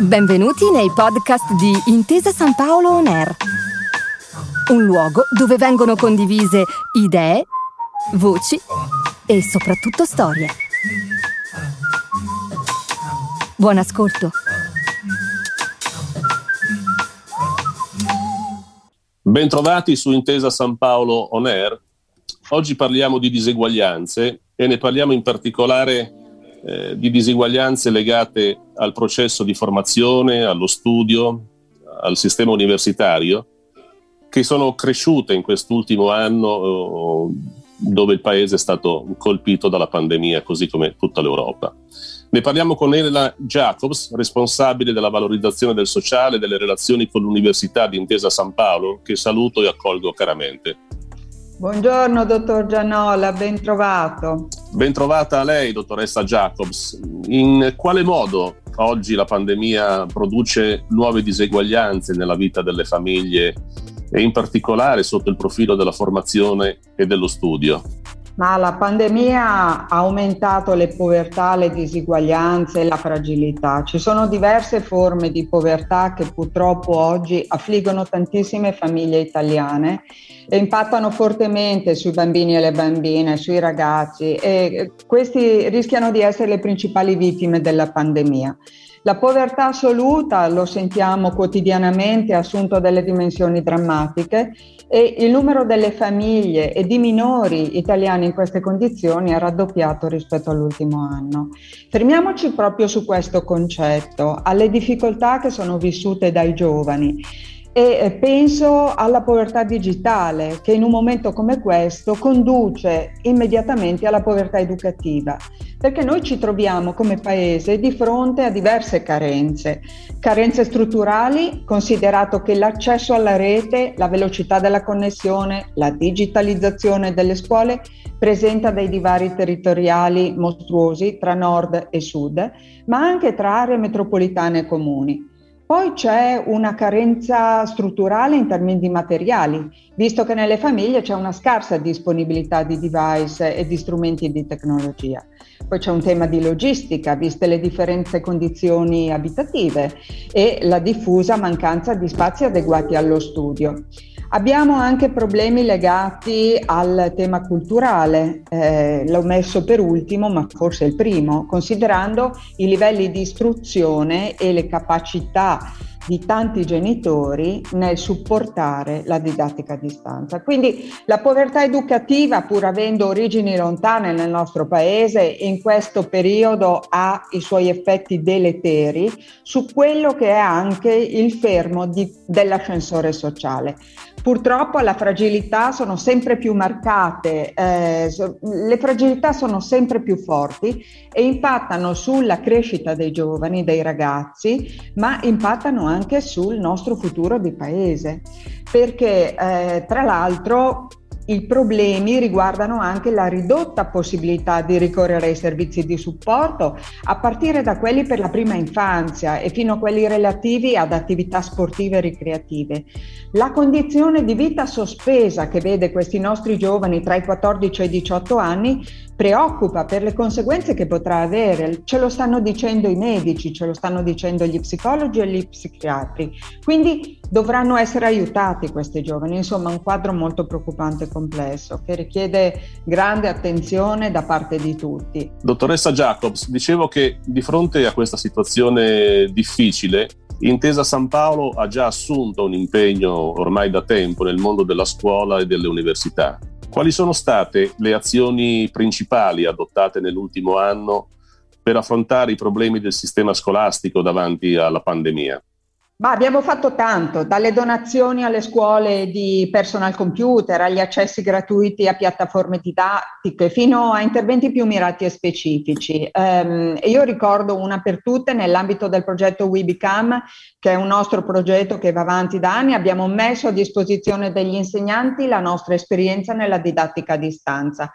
Benvenuti nei podcast di Intesa San Paolo On Air, un luogo dove vengono condivise idee, voci e soprattutto storie. Buon ascolto. Bentrovati su Intesa San Paolo On Air. Oggi parliamo di diseguaglianze e ne parliamo in particolare eh, di diseguaglianze legate al processo di formazione, allo studio, al sistema universitario, che sono cresciute in quest'ultimo anno eh, dove il paese è stato colpito dalla pandemia, così come tutta l'Europa. Ne parliamo con Elena Jacobs, responsabile della valorizzazione del sociale e delle relazioni con l'Università di Intesa San Paolo, che saluto e accolgo caramente. Buongiorno dottor Gianola, ben trovato. Ben trovata a lei, dottoressa Jacobs. In quale modo oggi la pandemia produce nuove diseguaglianze nella vita delle famiglie e in particolare sotto il profilo della formazione e dello studio? Ma la pandemia ha aumentato le povertà, le disuguaglianze e la fragilità. Ci sono diverse forme di povertà che purtroppo oggi affliggono tantissime famiglie italiane e impattano fortemente sui bambini e le bambine, sui ragazzi e questi rischiano di essere le principali vittime della pandemia. La povertà assoluta, lo sentiamo quotidianamente, ha assunto delle dimensioni drammatiche e il numero delle famiglie e di minori italiani in queste condizioni è raddoppiato rispetto all'ultimo anno. Fermiamoci proprio su questo concetto, alle difficoltà che sono vissute dai giovani e eh, penso alla povertà digitale che in un momento come questo conduce immediatamente alla povertà educativa, perché noi ci troviamo come paese di fronte a diverse carenze, carenze strutturali, considerato che l'accesso alla rete, la velocità della connessione, la digitalizzazione delle scuole presenta dei divari territoriali mostruosi tra nord e sud, ma anche tra aree metropolitane e comuni. Poi c'è una carenza strutturale in termini di materiali, visto che nelle famiglie c'è una scarsa disponibilità di device e di strumenti di tecnologia. Poi c'è un tema di logistica, viste le differenti condizioni abitative e la diffusa mancanza di spazi adeguati allo studio. Abbiamo anche problemi legati al tema culturale, eh, l'ho messo per ultimo, ma forse il primo, considerando i livelli di istruzione e le capacità di tanti genitori nel supportare la didattica a distanza. Quindi la povertà educativa, pur avendo origini lontane nel nostro paese, in questo periodo ha i suoi effetti deleteri su quello che è anche il fermo di, dell'ascensore sociale. Purtroppo la fragilità sono sempre più marcate, eh, le fragilità sono sempre più forti e impattano sulla crescita dei giovani, dei ragazzi, ma impattano anche sul nostro futuro di paese. Perché eh, tra l'altro i problemi riguardano anche la ridotta possibilità di ricorrere ai servizi di supporto, a partire da quelli per la prima infanzia e fino a quelli relativi ad attività sportive e ricreative. La condizione di vita sospesa che vede questi nostri giovani tra i 14 e i 18 anni preoccupa per le conseguenze che potrà avere. Ce lo stanno dicendo i medici, ce lo stanno dicendo gli psicologi e gli psichiatri. Quindi dovranno essere aiutati questi giovani. Insomma, un quadro molto preoccupante e complesso che richiede grande attenzione da parte di tutti. Dottoressa Jacobs, dicevo che di fronte a questa situazione difficile, Intesa San Paolo ha già assunto un impegno ormai da tempo nel mondo della scuola e delle università. Quali sono state le azioni principali adottate nell'ultimo anno per affrontare i problemi del sistema scolastico davanti alla pandemia? Ma abbiamo fatto tanto, dalle donazioni alle scuole di personal computer, agli accessi gratuiti a piattaforme didattiche, fino a interventi più mirati e specifici. Um, io ricordo una per tutte nell'ambito del progetto We Become, che è un nostro progetto che va avanti da anni, abbiamo messo a disposizione degli insegnanti la nostra esperienza nella didattica a distanza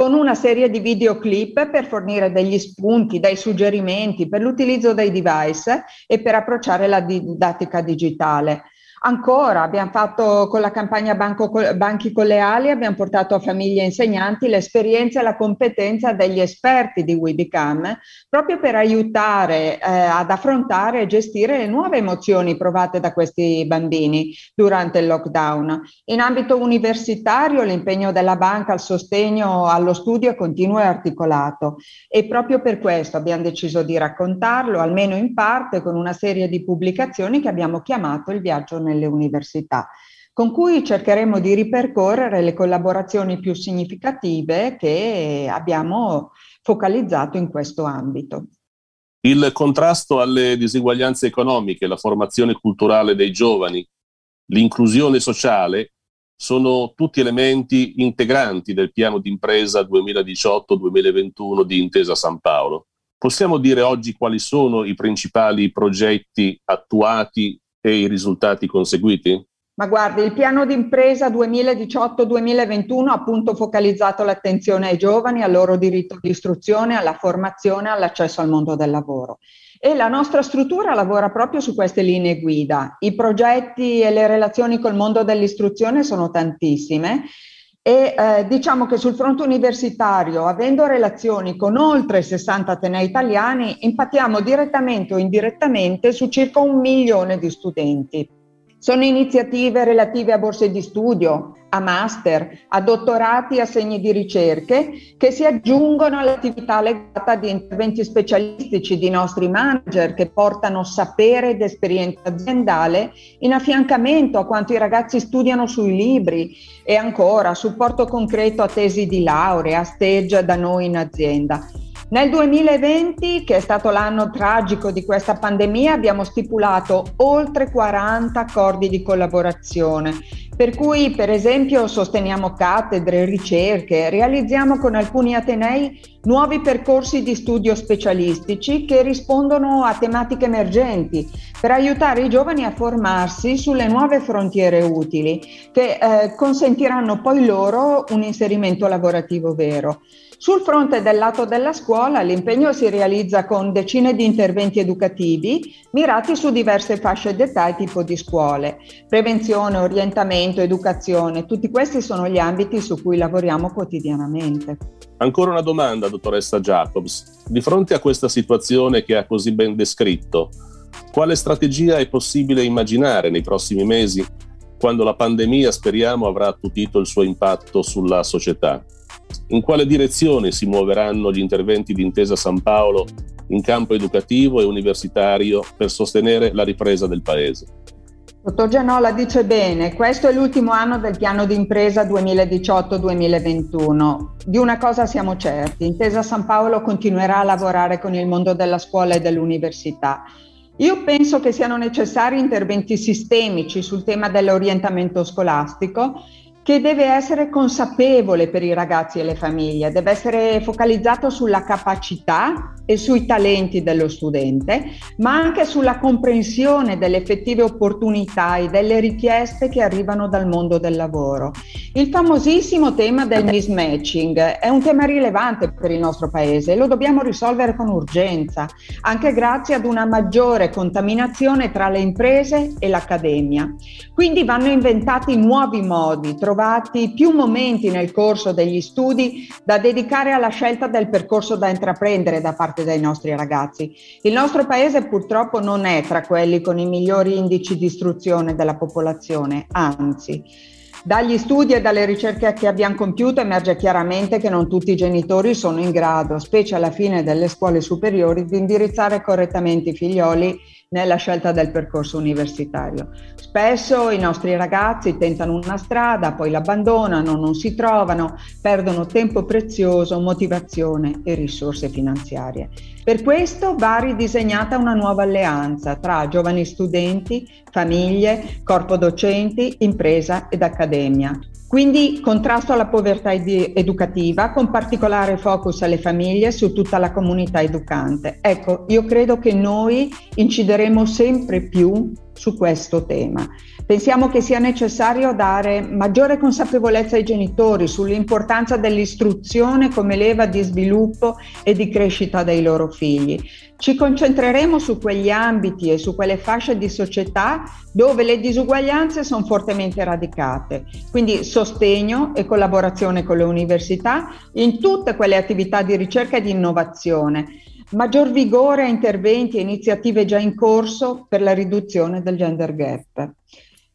con una serie di videoclip per fornire degli spunti, dei suggerimenti per l'utilizzo dei device e per approcciare la didattica digitale. Ancora, abbiamo fatto con la campagna Banco, Banchi con le Ali, abbiamo portato a famiglie e insegnanti l'esperienza e la competenza degli esperti di WeBecome, proprio per aiutare eh, ad affrontare e gestire le nuove emozioni provate da questi bambini durante il lockdown. In ambito universitario l'impegno della banca al sostegno allo studio è continuo e articolato e proprio per questo abbiamo deciso di raccontarlo, almeno in parte, con una serie di pubblicazioni che abbiamo chiamato Il viaggio nel nelle università, con cui cercheremo di ripercorrere le collaborazioni più significative che abbiamo focalizzato in questo ambito. Il contrasto alle diseguaglianze economiche, la formazione culturale dei giovani, l'inclusione sociale sono tutti elementi integranti del piano d'impresa 2018-2021 di Intesa San Paolo. Possiamo dire oggi quali sono i principali progetti attuati e i risultati conseguiti? Ma guardi, il piano d'impresa 2018-2021 ha appunto focalizzato l'attenzione ai giovani, al loro diritto di istruzione, alla formazione, all'accesso al mondo del lavoro. E la nostra struttura lavora proprio su queste linee guida. I progetti e le relazioni col mondo dell'istruzione sono tantissime e eh, diciamo che sul fronte universitario, avendo relazioni con oltre 60 atenei italiani, impattiamo direttamente o indirettamente su circa un milione di studenti. Sono iniziative relative a borse di studio, a master, a dottorati e assegni di ricerche che si aggiungono all'attività legata di interventi specialistici di nostri manager che portano sapere ed esperienza aziendale in affiancamento a quanto i ragazzi studiano sui libri e ancora supporto concreto a tesi di laurea, stage da noi in azienda. Nel 2020, che è stato l'anno tragico di questa pandemia, abbiamo stipulato oltre 40 accordi di collaborazione, per cui per esempio sosteniamo cattedre, ricerche, realizziamo con alcuni atenei nuovi percorsi di studio specialistici che rispondono a tematiche emergenti per aiutare i giovani a formarsi sulle nuove frontiere utili che eh, consentiranno poi loro un inserimento lavorativo vero. Sul fronte del lato della scuola l'impegno si realizza con decine di interventi educativi mirati su diverse fasce d'età e tipo di scuole. Prevenzione, orientamento, educazione, tutti questi sono gli ambiti su cui lavoriamo quotidianamente. Ancora una domanda, dottoressa Jacobs. Di fronte a questa situazione che ha così ben descritto, quale strategia è possibile immaginare nei prossimi mesi, quando la pandemia, speriamo, avrà attutito il suo impatto sulla società? In quale direzione si muoveranno gli interventi di Intesa San Paolo in campo educativo e universitario per sostenere la ripresa del Paese? Dottor Gianola dice bene, questo è l'ultimo anno del piano di impresa 2018-2021. Di una cosa siamo certi, Intesa San Paolo continuerà a lavorare con il mondo della scuola e dell'università. Io penso che siano necessari interventi sistemici sul tema dell'orientamento scolastico che deve essere consapevole per i ragazzi e le famiglie, deve essere focalizzato sulla capacità e sui talenti dello studente, ma anche sulla comprensione delle effettive opportunità e delle richieste che arrivano dal mondo del lavoro. Il famosissimo tema del mismatching è un tema rilevante per il nostro paese e lo dobbiamo risolvere con urgenza, anche grazie ad una maggiore contaminazione tra le imprese e l'accademia. Quindi vanno inventati nuovi modi, trovati più momenti nel corso degli studi da dedicare alla scelta del percorso da intraprendere da parte dei nostri ragazzi. Il nostro paese purtroppo non è tra quelli con i migliori indici di istruzione della popolazione, anzi. Dagli studi e dalle ricerche che abbiamo compiuto emerge chiaramente che non tutti i genitori sono in grado, specie alla fine delle scuole superiori, di indirizzare correttamente i figlioli nella scelta del percorso universitario. Spesso i nostri ragazzi tentano una strada, poi l'abbandonano, non si trovano, perdono tempo prezioso, motivazione e risorse finanziarie. Per questo va ridisegnata una nuova alleanza tra giovani studenti, famiglie, corpo docenti, impresa ed accademia. Quindi contrasto alla povertà ed- educativa con particolare focus alle famiglie e su tutta la comunità educante. Ecco, io credo che noi incideremo sempre più su questo tema. Pensiamo che sia necessario dare maggiore consapevolezza ai genitori sull'importanza dell'istruzione come leva di sviluppo e di crescita dei loro figli. Ci concentreremo su quegli ambiti e su quelle fasce di società dove le disuguaglianze sono fortemente radicate, quindi sostegno e collaborazione con le università in tutte quelle attività di ricerca e di innovazione maggior vigore a interventi e iniziative già in corso per la riduzione del gender gap.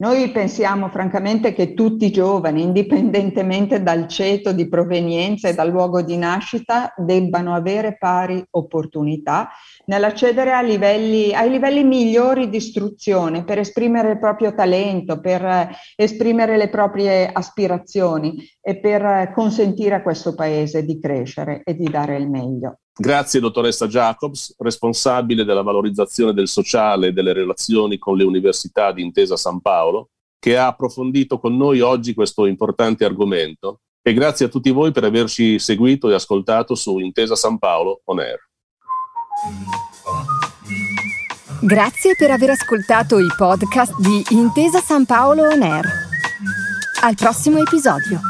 Noi pensiamo francamente che tutti i giovani, indipendentemente dal ceto di provenienza e dal luogo di nascita, debbano avere pari opportunità nell'accedere livelli, ai livelli migliori di istruzione per esprimere il proprio talento, per esprimere le proprie aspirazioni e per consentire a questo Paese di crescere e di dare il meglio. Grazie dottoressa Jacobs, responsabile della valorizzazione del sociale e delle relazioni con le università di Intesa San Paolo, che ha approfondito con noi oggi questo importante argomento e grazie a tutti voi per averci seguito e ascoltato su Intesa San Paolo On Air. Grazie per aver ascoltato i podcast di Intesa San Paolo On Air. Al prossimo episodio.